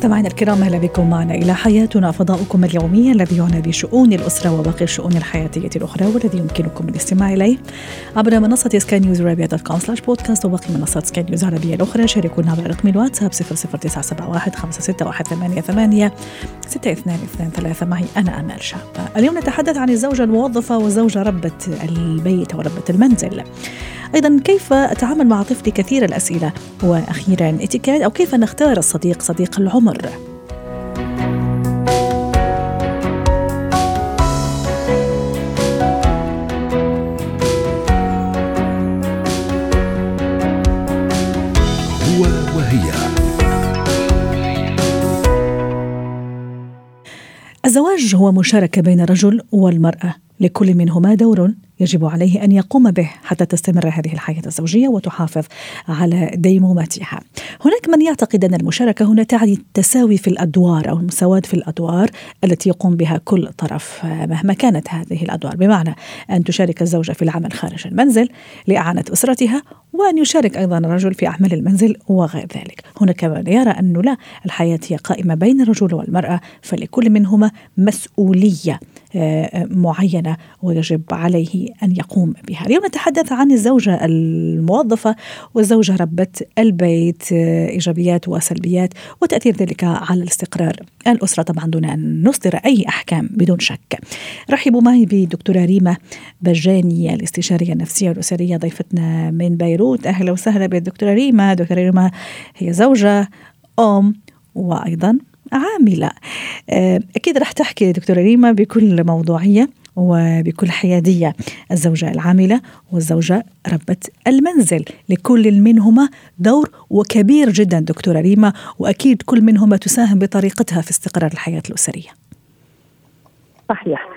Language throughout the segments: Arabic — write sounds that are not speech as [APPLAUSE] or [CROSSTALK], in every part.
مستمعينا الكرام أهلا بكم معنا إلى حياتنا. فضاؤكم اليومي الذي يعنى بشؤون الأسرة وباقي الشؤون الحياتية الأخرى والذي يمكنكم الاستماع إليه عبر منصة سكاي نيوز عربيه dot com slash podcast وباقي منصات سكاي نيوز العربية الأخرى. شاركونا على رقم الواتساب 00971 561 6223 معي أنا أمال شاب اليوم نتحدث عن الزوجة الموظفه والزوجه ربة البيت وربة المنزل. أيضا كيف أتعامل مع طفلي كثير الأسئلة؟ وأخيرا اتيكيت أو كيف نختار الصديق صديق العمر؟ الزواج هو مشاركة بين الرجل والمرأة. لكل منهما دور. يجب عليه أن يقوم به حتى تستمر هذه الحياة الزوجية وتحافظ على ديمومتها. هناك من يعتقد أن المشاركة هنا تعني التساوي في الأدوار أو المساواة في الأدوار التي يقوم بها كل طرف مهما كانت هذه الأدوار، بمعنى أن تشارك الزوجه في العمل خارج المنزل لإعانة أسرتها وأن يشارك أيضا الرجل في أعمال المنزل وغير ذلك. هناك من يرى انه لا الحياة هي قائمة بين الرجل والمرأة فلكل منهما مسؤولية معينة ويجب عليه أن يقوم بها. اليوم نتحدث عن الزوجة الموظفة والزوجة ربة البيت إيجابيات وسلبيات وتأثير ذلك على الاستقرار. الأسرة طبعا دون أن نصدر أي أحكام بدون شك. رحبوا معي بدكتورة ريما بجاني الاستشارية النفسية والأسرية ضيفتنا من بيروت. أهلا وسهلا بالدكتوره ريما، دكتورة ريما هي زوجة أم وأيضا عاملة. أكيد رح تحكي دكتورة ريما بكل موضوعية. وبكل حيادية الزوجة العاملة والزوجة ربة المنزل. لكل منهما دور وكبير جدا دكتورة ريما وأكيد كل منهما تساهم بطريقتها في استقرار الحياة الأسرية. صحيح.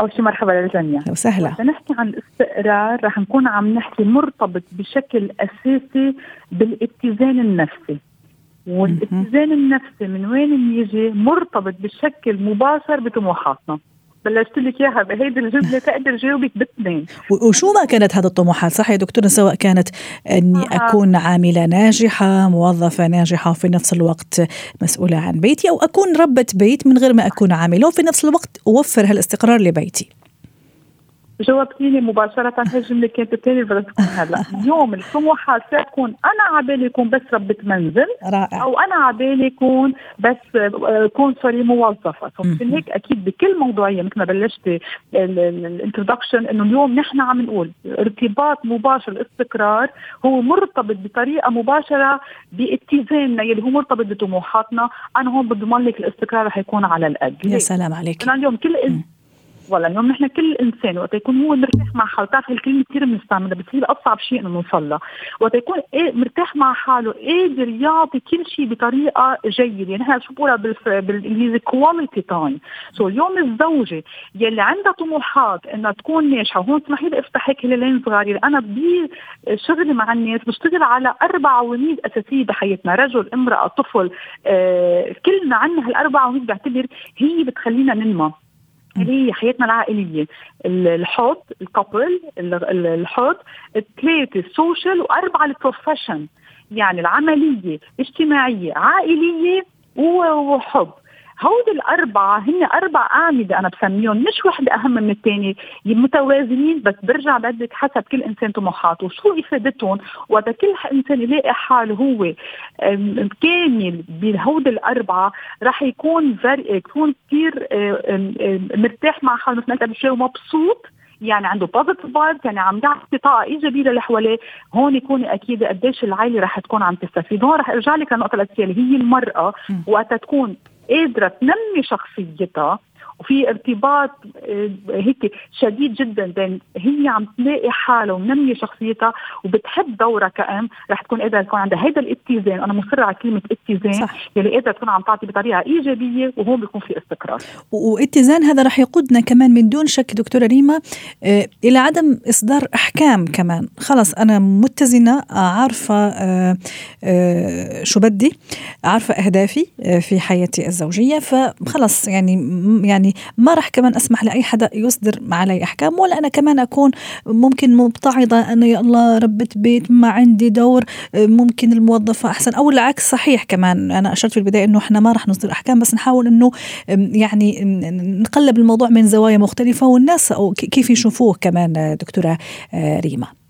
أول شيء مرحبا للجميع. لو سهلا نحكي عن الاستقرار رح نكون عم نحكي مرتبط بشكل أساسي بالاتزان النفسي. والاتزان النفسي من وين يجي مرتبط بشكل مباشر بطموحاتنا. بلشت لك إياها. بهيدي الجملة [LAUGHS] تقدر جاوبك باثنين وشو ما كانت هذه الطموحات؟ صح يا دكتورة سواء كانت أني آه. أكون عاملة ناجحة موظفة ناجحة وفي نفس الوقت مسؤولة عن بيتي أو أكون ربة بيت من غير ما أكون عاملة وفي نفس الوقت أوفر هالاستقرار لبيتي. جاوبتيني مباشرة هاي الجملة كانت الثانية بدها تكون هلا. اليوم الطموحات تكون أنا عبالي يكون بس ربة منزل رائع. أو أنا عبالي يكون بس كون sorry موظفة. فمن هيك أكيد بكل موضوعية مثل ما بلشتي ال introduction إنه اليوم نحن عم نقول ارتباط مباشر الاستقرار هو مرتبط بطريقة مباشرة باتزاننا يلي هو مرتبط بطموحاتنا. أنا هون بضمن لك الاستقرار رح يكون على القد يا سلام عليك. اليوم كل والله اليوم نحن كل إنسان وقت يكون هو مرتاح مع حاله. بتعرف هالكلمة كثير بنستعملها هي أصعب شيء إنه نوصل لها وقت يكون إيه مرتاح مع حاله قادر يعطي كل شيء بطريقة جيدة. يعني شو بقولها بالإنجليزي quality time so اليوم الزوجة يلي عندها طموحات إنها تكون ناجحة وهون اسمحي لي أفتح هيك هلالين صغار أنا بشغلي مع الناس بشتغل على أربع عواميد أساسية بحياتنا. رجل امرأة طفل آه كلنا عنا هالأربع عواميد بعتبر هي بتخلينا ننمى. هي حياتنا العائلية. الحب ال couple الحب ثلاثة ال social وأربعة ال profession. يعني العملية اجتماعيه عائلية وحب. هودي الأربعة هن أربع أعمدة أنا بسميهم مش وحدة أهم من الثانية متوازنين بس برجع بدك حسب كل إنسان طموحاته شو إفادتهم؟ وقت كل إنسان يلاقي حاله هو كامل بهودي الأربعة رح يكون يكون كثير مرتاح مع حاله. مثل ما قلت ومبسوط يعني عنده positive vibe يعني عم يعطي طاقة إيجابية للي حواليه هون يكون أكيد قديش العائلة رح تكون عم تستفيد. هون رح أرجع لك للنقطه الأساسية اللي هي المرأة. وقت تكون قادرة تنمي شخصيتها وفي ارتباط آه، هيك شديد جدا بين هي عم تلاقي حالها ومنمية شخصيتها وبتحب دورها كأم رح تكون قادرة تكون عندها هذا الاتزان. أنا مصرة على كلمة اتزان صح. يلي قادرة تكون عم تعطي بطريقة إيجابية وهون بيكون في استقرار. واتزان هذا رح يقودنا كمان من دون شك دكتورة ريما آه، إلى عدم إصدار أحكام كمان. خلص أنا متزنة عارفة آه، شو بدي عارفة أهدافي في حياتي الزوجية. فخلص يعني يعني ما راح كمان أسمح لأي حدا يصدر علي أحكام ولا أنا كمان أكون ممكن مبتعضة أنه يا الله ربة بيت ما عندي دور ممكن الموظفة أحسن أو العكس صحيح كمان. أنا أشرت في البداية إنه إحنا ما راح نصدر أحكام بس نحاول إنه يعني نقلب الموضوع من زوايا مختلفة والناس كيف يشوفوه كمان دكتورة ريما.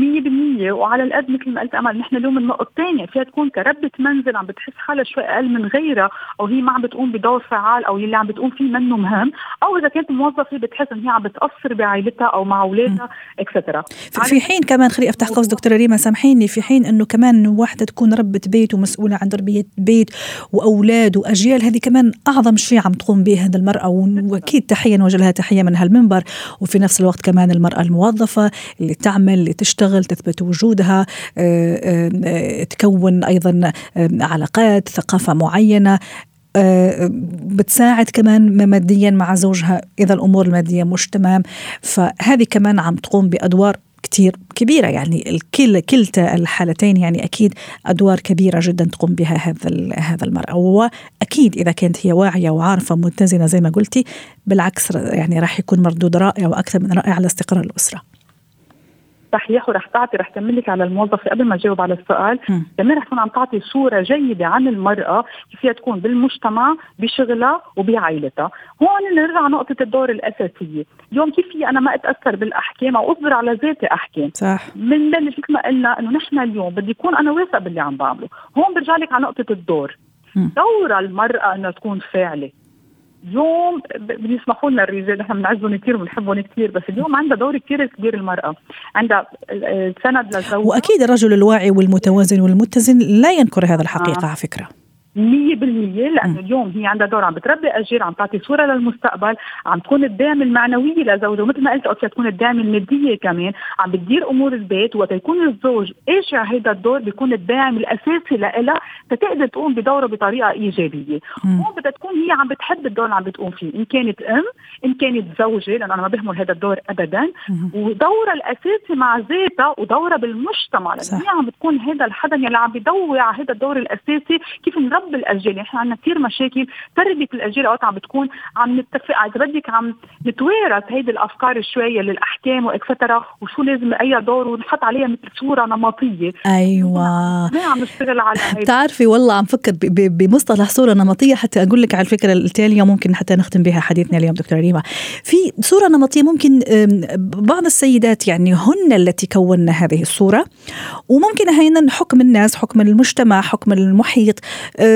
100% وعلى القد مثل ما قلت أمل نحن اليوم النقطة الثانية. فيها تكون كربة منزل عم بتحس حالها شوي أقل من غيرها أو هي ما عم بتقوم بدور فعال أو يلي عم بتقوم فيه منه مهم أو إذا كانت موظفة بتحس إن هي عم بتأثر بعائلتها أو مع أولادها اكسترا في حين كمان خليني أفتح قوس دكتورة ريما سامحيني في حين إنه كمان وحده تكون ربة بيت ومسؤولة عن تربية بيت وأولاد وأجيال هذه كمان أعظم شيء عم تقوم به هذه المرأة وأكيد تحية نوجه لها تحية من هالمنبر. وفي نفس الوقت كمان المرأة الموظفة اللي تعمل اللي تشتغل تثبت وجودها آه، آه، تكون أيضا آه، علاقات ثقافة معينة بتساعد كمان ماديا مع زوجها إذا الأمور المادية مش تمام. فهذه كمان عم تقوم بأدوار كتير كبيرة يعني الكل كلتا الحالتين يعني أكيد أدوار كبيرة جدا تقوم بها هذا هذا المرأة. وأكيد إذا كانت هي واعية وعارفة متزنة زي ما قلتي بالعكس يعني راح يكون مردود رائع وأكثر من رائع على استقرار الأسرة. صحيح ورح تعطي رح كمل لك على الموظفه قبل ما اجاوب على السؤال. كمان رح تكون عم تعطي صورة جيدة عن المرأة كيف فيها تكون بالمجتمع بشغلها وبعائلتها. هون نرجع نقطة الدور الأساسية. اليوم كيف في أنا ما أتأثر بالأحكام أو أصبر على ذاتي أحكام. صح. بنبلش مثل ما قلنا إنه نحن اليوم بدي يكون أنا واثق باللي عم بعمله. هون برجع لك على نقطة الدور. دور المرأة إنها تكون فاعلة. اليوم بيسمحوا لنا الرجال نحن بنعزهم كثير وبنحبهم كثير بس اليوم عندها دور كثير كبير المرأة. عندها سند للزوج وأكيد الرجل الواعي والمتوازن والمتزن لا ينكر هذا الحقيقة آه. على فكرة. 100% لأنه اليوم هي عندها دور عم بتربي اجيال عم تعطي صورة للمستقبل عم تكون الدعم المعنويه لزوجها ومثل ما قلت أوكي تكون الدعم المادية كمان. عم بتدير أمور البيت وقت يكون الزوج قاشع هيدا الدور بيكون الداعم الأساسي لها تتقدر تقوم بدورها بطريقة إيجابية. هون بدها تكون هي عم بتحب الدور اللي عم بتقوم فيه إن كانت أم إن كانت زوجة لأنه أنا ما بهمل هذا الدور ابدا. ودورها الأساسي مع ذاتها ودورها بالمجتمع لأنه هي عم بتكون هذا الحدا يلي عم بيضوي على هذا الدور الأساسي كيف نربي رب الاجيال إحنا عندنا كثير مشاكل. تربية الاجيال اوقات عم بتكون عم نتفق اذا بدك عم نتوارث هيدي الأفكار شوية للأحكام واكسترا وشو لازم أي دور ونحط عليها مثل صورة نمطية. أيوه. ما عم نشتغل على هيدا بتعرفي والله عم فكر بمصطلح صورة نمطية حتى أقول لك على الفكرة التالية ممكن حتى نختم بها حديثنا اليوم دكتورة ريما. في صورة نمطية ممكن بعض السيدات يعني هن التي كونن هذه الصورة وممكن أحيانا حكم الناس حكم المجتمع حكم المحيط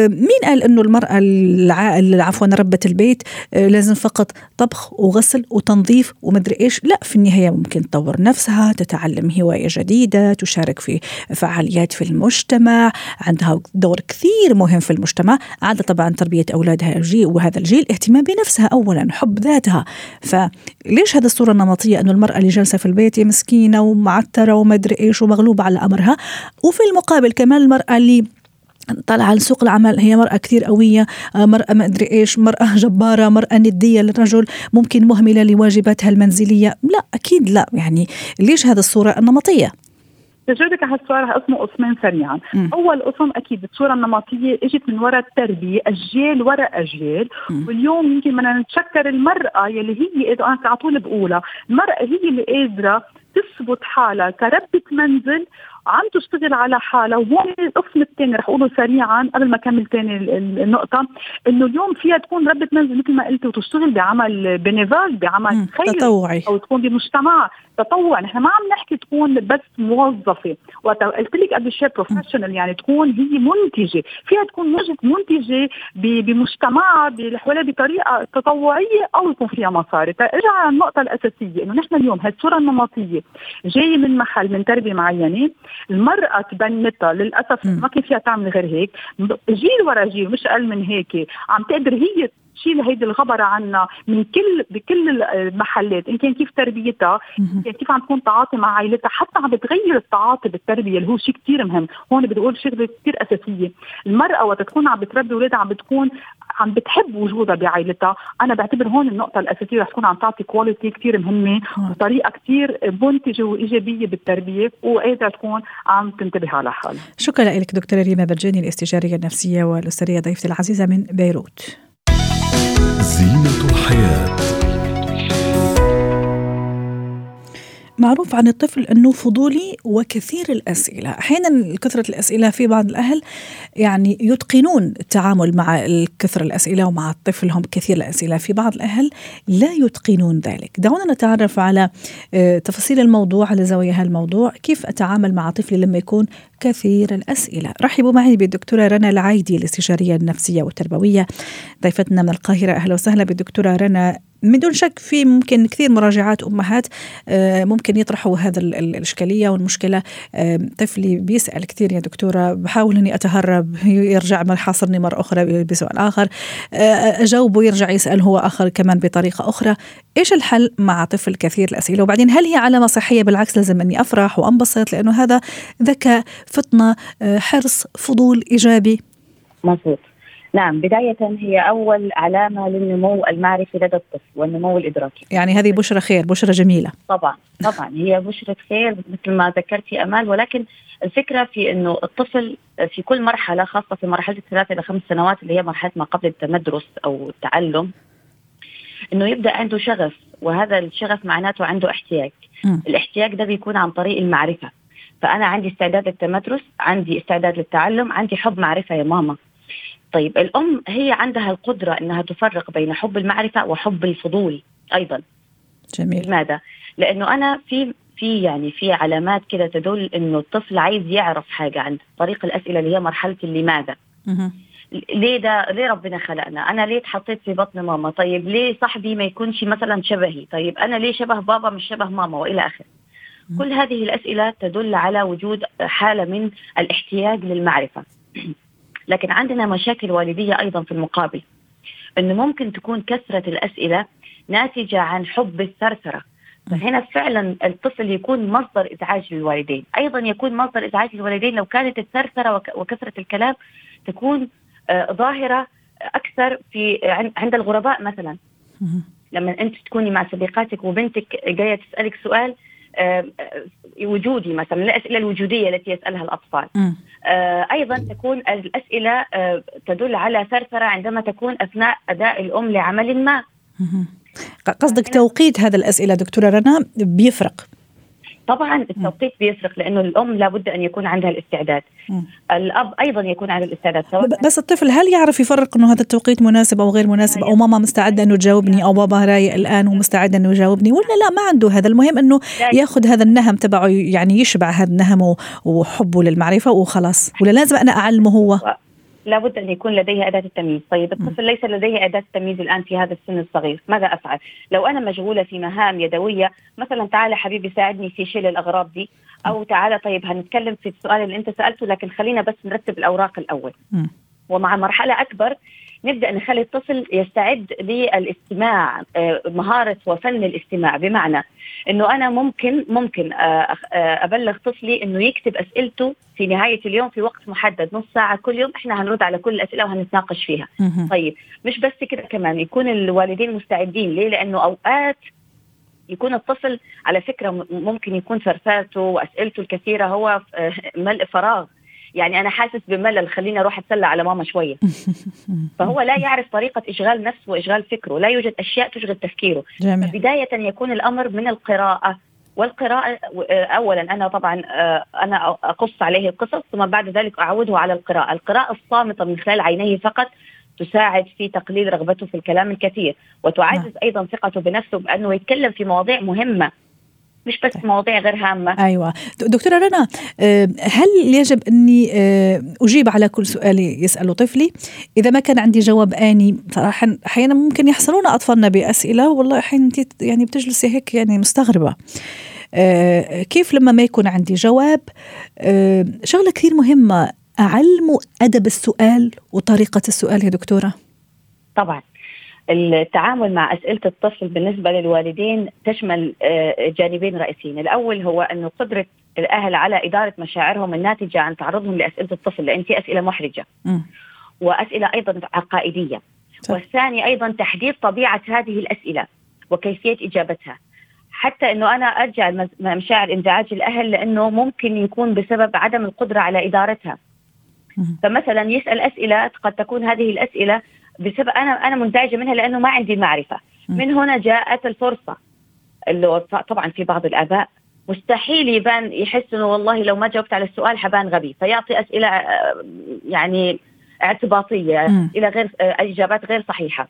مين قال إنه المرأة العائل عفوا ربة البيت آه، لازم فقط طبخ وغسل وتنظيف ومدري إيش؟ لا في النهاية ممكن تطور نفسها تتعلم هواية جديدة تشارك في فعاليات في المجتمع عندها دور كثير مهم في المجتمع عادة طبعا تربية أولادها الجيل وهذا الجيل اهتمام بنفسها اولا حب ذاتها. فليش هذه الصورة النمطية إنه المرأة اللي جالسة في البيت مسكينة ومعترة ومدري إيش ومغلوبة على أمرها؟ وفي المقابل كمان المرأة اللي طالعة على سوق العمل هي مرأة كثير قوية آه، مرأة ما أدري إيش مرأة [LAUGHS] جبارة مرأة ندية للرجل ممكن مهملة لواجباتها المنزلية. لا أكيد لا. يعني ليش هذا الصورة النمطية؟ تجاوبك على هالسؤال رح اقسمه قسمين سريعا، م. اول قسم أكيد الصورة النمطية إجت من وراء التربية اجيال وراء اجيال، م. واليوم يمكن بدنا نتشكر المرأة يلي هي أنا على طول بقولها، المرأة هي اللي قادرة تثبت حالها كربة منزل عم تشتغل على حالها. وهون القسم الثاني رح أقوله سريعا قبل ما أكمل ثاني النقطة إنه اليوم فيها تكون ربة منزل مثل ما قلت وتشتغل بعمل بنيفال بعمل خيري تطوعي. أو تكون بمجتمع تطوع نحن ما عم نحكي تكون بس موظفة. وقت قلت لك قبل شوي بروفيشنال يعني تكون هي منتجة. فيها تكون منتجة بمجتمعها بالحوالي بطريقة تطوعية أو يكون فيها مصاري. فارجع على النقطة الأساسية إنه نحن اليوم هالصورة النمطية جاية من محل من تربية معينة. المرأة تبنتها. للأسف ما كان فيها تعمل غير هيك؟ جيل ورا جيل مش أقل من هيك. عم تقدر هي تشيل هيدي الغبرة عنا من كل بكل المحلات. إن كان كيف تربيتها يعني كيف عم تكون تعاطي مع عائلتها. حتى عم بتغير التعاطي بالتربية اللي هو شيء كثير مهم. هون بدي أقول شغلة كثير أساسية. المرأة وقت تكون عم بتربي أولادها عم بتكون عم بتحب وجودها بعائلتها. أنا بعتبر هون النقطة الأساسية رح تكون عم تعطي كواليتي كثير مهمة وطريقة كثير منتجة وإيجابية بالتربية. وقادره تكون عم تنتبه على حالها. شكرا لك دكتورة ريما برجاني الإستشارية النفسية والاسريه ضيفتي العزيزة من بيروت. زينة الحياة. معروف عن الطفل أنه فضولي وكثير الأسئلة، أحيانا كثرة الأسئلة في بعض الأهل يعني يتقنون التعامل مع كثر الأسئلة ومع طفلهم كثير الأسئلة، في بعض الأهل لا يتقنون ذلك، دعونا نتعرف على آه، تفاصيل الموضوع على زوايا هالموضوع، كيف أتعامل مع طفلي لما يكون كثير الأسئلة، رحبوا معي بالدكتورة رنا العايدي الاستشارية النفسية والتربوية ضيفتنا من القاهرة، أهلا وسهلا بالدكتورة رنا. من دون شك في ممكن كثير مراجعات أمهات آه، ممكن يطرحوا هذا الإشكالية والمشكلة. آه، طفلي بيسأل كثير يا دكتورة بحاول إني أتهرب [LAUGHS] يرجع يحاصرني مرة أخرى بسؤال آخر. آه، أجاوبه يرجع يسأل هو آخر كمان بطريقة أخرى. إيش الحل مع طفل كثير؟ الأسئلة. وبعدين هل هي علامة صحية؟ بالعكس لازم إني أفرح وأنبسط لأنه هذا ذكاء فطنة حرص فضول إيجابي. مظبوط. نعم بداية هي أول علامة للنمو المعرفي لدى الطفل والنمو الإدراكي. يعني هذه بشرة خير بشرة جميلة. طبعا طبعا هي بشرة خير مثل ما ذكرتي أمال ولكن الفكرة في أنه الطفل في كل مرحلة خاصة في مرحلة الثلاث إلى خمس سنوات اللي هي مرحلة ما قبل التمدرس أو التعلم أنه يبدأ عنده شغف وهذا الشغف معناته عنده احتياج. م. الاحتياج ده بيكون عن طريق المعرفة. فأنا عندي استعداد للتمدرس عندي استعداد للتعلم عندي حب معرفة يا ماما. طيب الأم هي عندها القدرة إنها تفرق بين حب المعرفة وحب الفضول أيضا. جميل. لماذا؟ لأنه أنا في في يعني في علامات كده تدل إنه الطفل عايز يعرف حاجة عن طريق الأسئلة اللي هي مرحلة اللماذا. ليه ده؟ ليه ربنا خلقنا؟ أنا ليه اتحطيت في بطن ماما؟ طيب ليه صاحبي ما يكونش مثلا شبهي؟ طيب أنا ليه شبه بابا مش شبه ماما؟ وإلى آخره. كل هذه الأسئلة تدل على وجود حالة من الاحتياج للمعرفة. لكن عندنا مشاكل والدية أيضا في المقابل. أنه ممكن تكون كثرة الأسئلة ناتجة عن حب الثرثرة. فهنا فعلا الطفل يكون مصدر إزعاج للوالدين، أيضا يكون مصدر إزعاج للوالدين لو كانت الثرثرة وكثرة الكلام تكون آه، ظاهرة أكثر في عند الغرباء مثلا. لما أنت تكوني مع صديقاتك وبنتك جاية تسألك سؤال آه، وجودي مثلا الأسئلة الوجودية التي يسألها الأطفال. آه، أيضا تكون الأسئلة آه، تدل على ثرثرة عندما تكون أثناء أداء الأم لعمل ما. قصدك توقيت هذا الأسئلة دكتورة رنا بيفرق. طبعا التوقيت بيفرق لأنه الأم لابد أن يكون عندها الاستعداد. م. الأب أيضا يكون عنده الاستعداد سواء بس الطفل هل يعرف يفرق إنه هذا التوقيت مناسب أو غير مناسب؟ أو ماما مستعدة إنه تجاوبني أو بابا رايق الآن ومستعد إنه يجاوبني؟ ولا لا ما عنده هذا. المهم إنه ياخذ هذا النهم تبعه يعني يشبع هذا النهم وحبه للمعرفة وخلاص. ولا لازم أنا أعلمه هو؟ لابد أن يكون لديه أداة التمييز، طيب الطفل ليس لديه أداة التمييز الآن في هذا السن الصغير، ماذا أفعل؟ لو أنا مشغولة في مهام يدوية، مثلا تعال حبيبي ساعدني في شيل الأغراض دي، أو تعال طيب هنتكلم في السؤال اللي أنت سألته لكن خلينا بس نرتب الأوراق الأول. ومع مرحلة أكبر نبدأ نخلي الطفل يستعد للاستماع آه، مهارة وفن الاستماع بمعنى إنه أنا ممكن ممكن آه، آه، أبلغ طفلي إنه يكتب أسئلته في نهاية اليوم في وقت محدد نص ساعة كل يوم إحنا هنرد على كل الأسئلة وهنتناقش فيها. طيب مش بس كده كمان يكون الوالدين مستعدين ليه؟ لأنه أوقات يكون الطفل على فكرة ممكن يكون فرفاته وأسئلته الكثيرة هو ملء فراغ يعني أنا حاسس بملل خليني أروح أتسلى على ماما شوية [LAUGHS] فهو لا يعرف طريقة إشغال نفسه وإشغال فكره لا يوجد أشياء تشغل تفكيره جميل. بدايه يكون الأمر من القراءة والقراءة أولا أنا طبعا آه، أنا أقص عليه القصص ثم بعد ذلك أعوده على القراءة القراءة الصامتة من خلال عينيه فقط تساعد في تقليل رغبته في الكلام الكثير وتعزز نعم. أيضا ثقته بنفسه بأنه يتكلم في مواضيع مهمة مش بس. مواضيع غير هامة. أيوة. دكتورة رنا آه، هل يجب أني آه، أجيب على كل سؤال يسأله طفلي؟ إذا ما كان عندي جواب آني صراحة أحيانا ممكن يحصلون أطفالنا بأسئلة والله أحيانا يعني بتجلسي هيك يعني مستغربة. آه، كيف لما ما يكون عندي جواب؟ شغلة كثير مهمة. أعلمه أدب السؤال وطريقة السؤال يا دكتورة؟ طبعا. التعامل مع أسئلة الطفل بالنسبة للوالدين تشمل آه، جانبين رئيسيين، الأول هو انه قدرة الأهل على إدارة مشاعرهم الناتجة عن تعرضهم لأسئلة الطفل لأن في أسئلة محرجة. م. وأسئلة أيضا عقائدية. والثاني أيضا تحديد طبيعة هذه الأسئلة وكيفية إجابتها. حتى إنه أنا أرجع مشاعر إنزعاج الأهل لأنه ممكن يكون بسبب عدم القدرة على إدارتها. فمثلا يسأل أسئلة قد تكون هذه الأسئلة بسبب أنا أنا منزعجه منها لأنه ما عندي معرفه من هنا جاءت الفرصة. اللي طبعا في بعض الآباء مستحيل يبان يحس إنه والله لو ما جاوبت على السؤال حبان غبي. فيعطي أسئلة آه، يعني اعتباطية إلى غير آه، إجابات غير صحيحة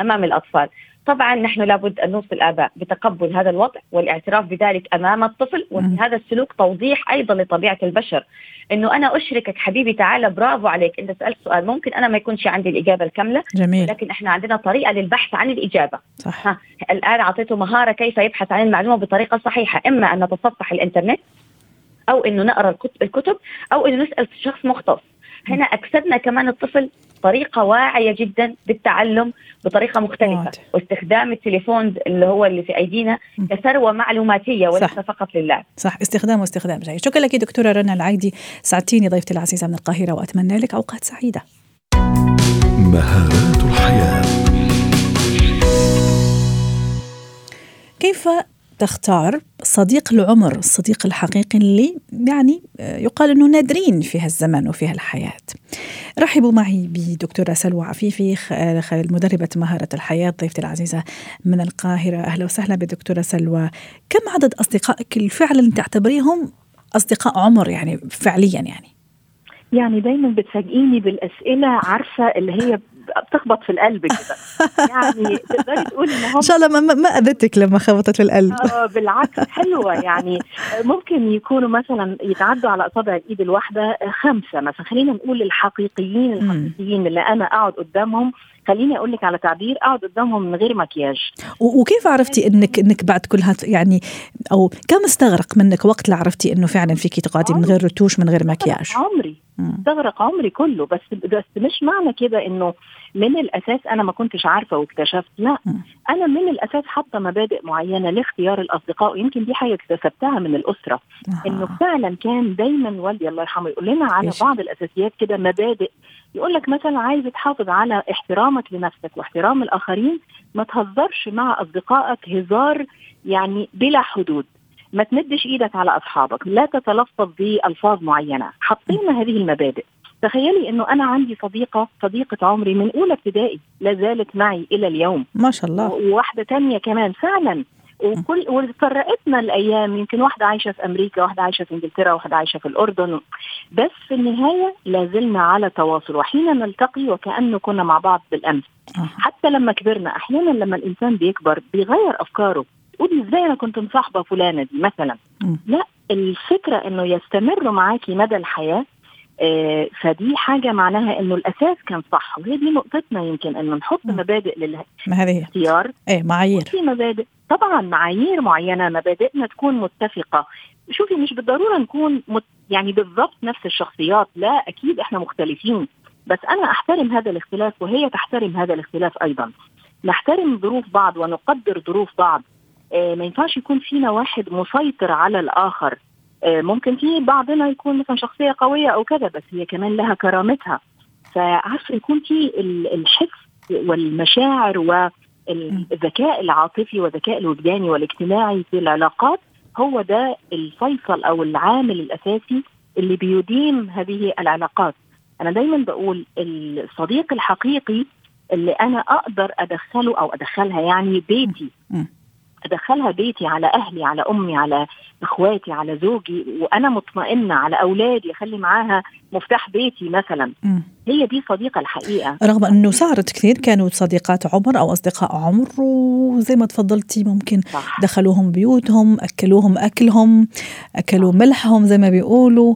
أمام الأطفال. طبعا نحن لابد أن نوصي الاباء بتقبل هذا الوضع والاعتراف بذلك أمام الطفل وفي هذا السلوك توضيح أيضا لطبيعة البشر إنه أنا أشركك حبيبي تعال برافو عليك إنت سألت سؤال ممكن أنا ما يكونش عندي الإجابة الكاملة جميل لكن إحنا عندنا طريقة للبحث عن الإجابة صح. ها. الآن أعطيته مهارة كيف يبحث عن المعلومة بطريقة صحيحة إما أن نتصفح الإنترنت أو إنه نقرأ الكتب أو إنه نسأل شخص مختص هنا أكسبنا كمان الطفل طريقة واعية جدا بالتعلم بطريقة مختلفة. واضح. واستخدام التليفون اللي هو اللي في أيدينا كثروة معلوماتية وليس فقط لله صح. استخدام واستخدام جيد. شكرا لك دكتورة رنا العايدي. سعدتيني ضيفتي العزيزة من القاهرة وأتمنى لك أوقات سعيدة. مهارات الحياة. كيف تختار صديق العمر الصديق الحقيقي اللي يعني آه، يقال إنه نادرين في هالزمن وفي هالحياة. رحبوا معي بدكتوره سلوى عفيفي مدربه مهارة الحياة ضيفتي العزيزة من القاهرة أهلا وسهلا بدكتوره سلوى. كم عدد أصدقائك فعلا تعتبريهم أصدقاء عمر يعني فعليا يعني؟ يعني دايما بتفاجئيني بالأسئلة عارفة اللي هي بتخبط في القلب كده. يعني تقدري تقولي إن هم إن شاء الله ما, ما اذتك لما خبطت في القلب. آه بالعكس حلوة. يعني ممكن يكونوا مثلا يتعدوا على اصابع الإيد الواحدة خمسة مثلا. خلينا نقول الحقيقيين الحقيقيين اللي أنا أقعد قدامهم. خليني أقول لك على تعبير أقعد قدامهم من غير مكياج. وكيف عرفتي انك إنك بعد كل هات يعني أو كم استغرق منك وقت اللي عرفتي إنه فعلا فيكي تقعدي من غير رتوش من غير مكياج؟ عمري. استغرق عمري كله. بس بس مش معنى كده إنه من الأساس أنا ما كنتش عارفة واكتشفت لا. أنا من الأساس حاطة مبادئ معينة لاختيار الأصدقاء ويمكن دي حاجة اكتسبتها من الأسرة. إنه فعلا كان دايما والدي الله يرحمه يقول لنا على بعض الأساسيات كده مبادئ. يقول لك مثلا عايز تحافظ على احترامك لنفسك واحترام الآخرين ما تهزرش مع أصدقائك هزار يعني بلا حدود. ما تمدش إيدك على أصحابك لا تتلفظ بألفاظ معينة. حطينا هذه المبادئ. تخيلي إنه أنا عندي صديقة صديقة عمري من أولى ابتدائي لا زالت معي إلى اليوم. ما شاء الله. وواحدة تانية كمان فعلا. وكل وفرقتنا الأيام يمكن واحدة عايشة في أمريكا واحدة عايشة في إنجلترا واحدة عايشة في الأردن. بس في النهاية لازلنا على تواصل وحين نلتقي وكأنه كنا مع بعض بالأمس. حتى لما كبرنا أحيانا لما الإنسان بيكبر بيغير أفكاره. تقولي إزاي أنا كنت مصاحبة فلانة دي مثلا؟ م. لا الفكرة إنه يستمر معاكي مدى الحياة آه فدي حاجة معناها إنه الأساس كان صح وهي دي نقطتنا يمكن إنه نحط م. مبادئ للاختيار. إيه معايير. في مبادئ طبعا معايير معينة مبادئنا تكون متفقة. شوفي مش بالضرورة نكون مت يعني بالضبط نفس الشخصيات لا أكيد إحنا مختلفين. بس أنا أحترم هذا الاختلاف وهي تحترم هذا الاختلاف أيضا. نحترم ظروف بعض ونقدر ظروف بعض. ما ينفعش يكون فينا واحد مسيطر على الآخر. آه، ممكن في بعضنا يكون مثلا شخصية قوية أو كذا بس هي كمان لها كرامتها. فعارفة يكون في الحس والمشاعر والذكاء العاطفي والذكاء الوجداني والاجتماعي في العلاقات هو ده الفيصل أو العامل الأساسي اللي بيديم هذه العلاقات. أنا دايما بقول الصديق الحقيقي اللي أنا أقدر أدخله أو أدخلها يعني بيتي أدخلها بيتي على أهلي على أمي على إخواتي على زوجي وأنا مطمئنة على أولادي اخلي معاها مفتاح بيتي مثلا م. هي دي صديقة الحقيقة رغم إنه صارت كثير كانوا صديقات عمر أو أصدقاء عمر وزي ما تفضلتي ممكن صح. دخلوهم بيوتهم أكلوهم أكلهم أكلوا. ملحهم زي ما بيقولوا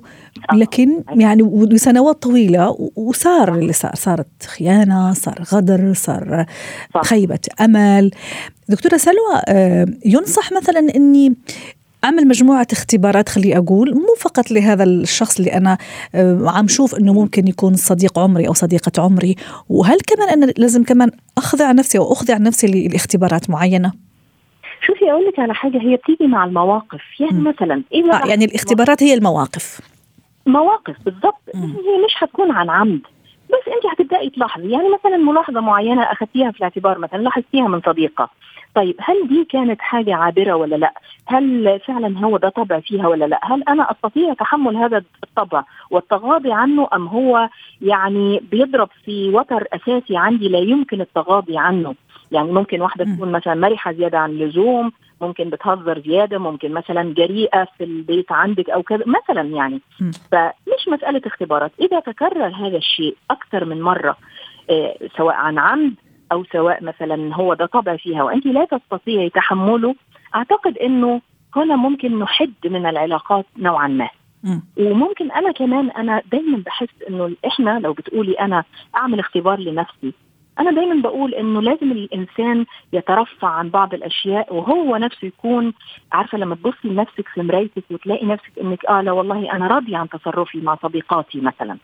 لكن يعني وسنوات طويلة وصار اللي صار صارت خيانة صار غدر صار خيبة أمل. دكتورة سلوى آه، ينصح مثلا إني أعمل مجموعة اختبارات خلي أقول مو فقط لهذا الشخص اللي أنا آه، عم شوف إنه ممكن يكون صديق عمري أو صديقة عمري وهل كمان أنا لازم كمان أخضع نفسي أو أخضع نفسي لاختبارات معينة؟ شوفي أقول لك على حاجة هي بتيجي مع المواقف. يعني م. مثلا إذا آه يعني الاختبارات هي المواقف. مواقف بالضبط. هي مش هتكون عن عمد. بس أنت هتبداي تلاحظي. يعني مثلا ملاحظة معينة أخذتيها في الاعتبار مثلا لاحظتيها من صديقة. طيب هل دي كانت حاجة عابرة ولا لأ؟ هل فعلا هو ده طبع فيها ولا لأ؟ هل أنا أستطيع تحمل هذا الطبع والتغاضي عنه أم هو يعني بيضرب في وتر أساسي عندي لا يمكن التغاضي عنه؟ يعني ممكن واحدة تكون مثلا مرحة زيادة عن اللزوم ممكن بتهزر زيادة ممكن مثلا جريئة في البيت عندك أو كذا مثلا يعني. فمش مسألة اختبارات. إذا تكرر هذا الشيء أكثر من مرة إيه سواء عن عمد أو سواء مثلا هو ده طبع فيها وأنت لا تستطيعي تحمله أعتقد إنه هنا ممكن نحد من العلاقات نوعا ما. وممكن أنا كمان أنا دايما بحس إنه إحنا لو بتقولي أنا أعمل اختبار لنفسي أنا دايما بقول إنه لازم الإنسان يترفع عن بعض الأشياء وهو نفسه يكون عارفة لما تبصي لنفسك في مرايتك وتلاقي نفسك إنك آه لا والله أنا راضية عن تصرفي مع صديقاتي مثلا.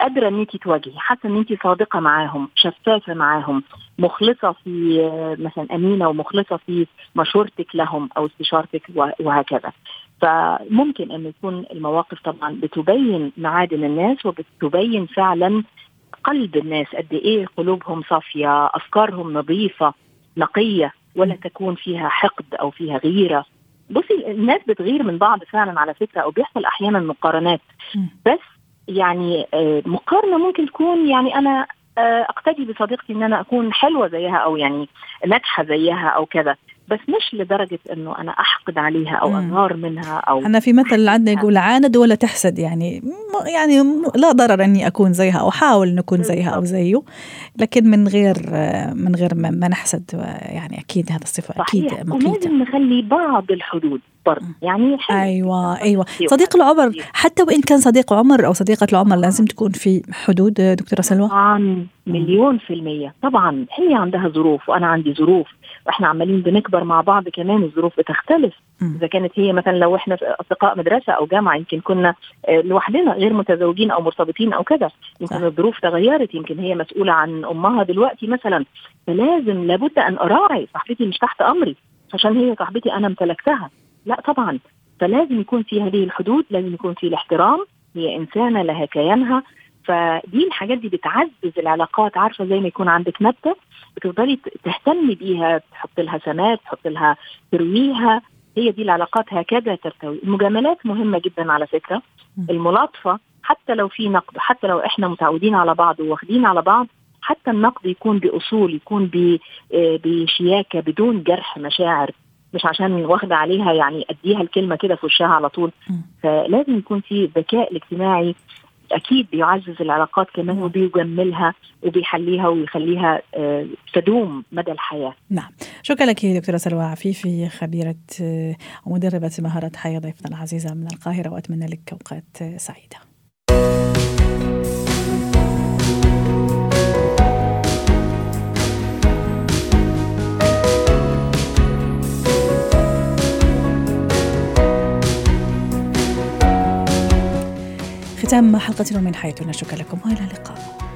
قادرة إن انت تواجهي حاسة إن انت صادقة معاهم شفافة معاهم مخلصة في مثلا أمينة ومخلصة في مشورتك لهم أو استشارتك وهكذا. فممكن إن يكون المواقف طبعا بتبين معادن الناس وبتبين فعلا قلب الناس قد إيه قلوبهم صافية أفكارهم نظيفة نقية ولا تكون فيها حقد أو فيها غيرة. بصي الناس بتغير من بعض فعلا على فكرة أو بيحصل أحيانا مقارنات. بس يعني آه، مقارنة ممكن تكون يعني أنا آه، أقتدي بصديقتي إن أنا أكون حلوة زيها أو يعني ناجحة زيها أو كذا. بس مش لدرجة إنه أنا أحقد عليها أو اغار منها أو إحنا في مثل عندنا يقول عاند ولا تحسد يعني يعني لا ضرر أني أكون زيها أو أحاول نكون زيها أو زيه لكن من غير من غير ما نحسد يعني أكيد هذا الصفة أكيد مقيتة. ولازم نخلي بعض الحدود. برضه يعني أيوه أيوه. صديق العمر حتى وإن كان صديق عمر أو صديقة العمر لازم تكون في حدود دكتورة سلوى؟ طبعا مليون في المية. طبعا هي عندها ظروف وأنا عندي ظروف. وإحنا عمالين بنكبر مع بعض كمان الظروف بتختلف. إذا كانت هي مثلا لو إحنا أصدقاء مدرسة أو جامعة يمكن كنا آه، لوحدنا غير متزوجين أو مرتبطين أو كذا. يمكن الظروف تغيرت يمكن هي مسؤولة عن أمها دلوقتي مثلا. فلازم لابد أن أراعي صاحبتي مش تحت أمري عشان هي صاحبتي أنا امتلكتها. لا طبعا. فلازم يكون في هذه الحدود لازم يكون في الاحترام. هي إنسانة لها كيانها. فدي الحاجات دي بتعزز العلاقات عارفة زي ما يكون عندك نبته بتفضلي تهتمي بيها تحط لها سمات تحط لها ترويها. هي دي العلاقات هكذا ترتوي. المجاملات مهمة جدا على فكرة. الملاطفة حتى لو في نقد حتى لو إحنا متعودين على بعض وواخدين على بعض حتى النقد يكون بأصول يكون آه، بشياكة بدون جرح مشاعر. مش عشان واخدة عليها يعني أديها الكلمة كده في وشها على طول فلازم يكون في ذكاء الاجتماعي أكيد بيعزز العلاقات كمان وبيجملها وبيحليها ويخليها آه، تدوم مدى الحياة. نعم، شكرا لك دكتورة سلوى عفيفي خبيرة آه، ومدربة مهارات حياة ضيفتنا العزيزة من القاهرة وأتمنى لك أوقات آه، سعيدة. ختام حلقتنا من حياتنا شكرا لكم وإلى اللقاء.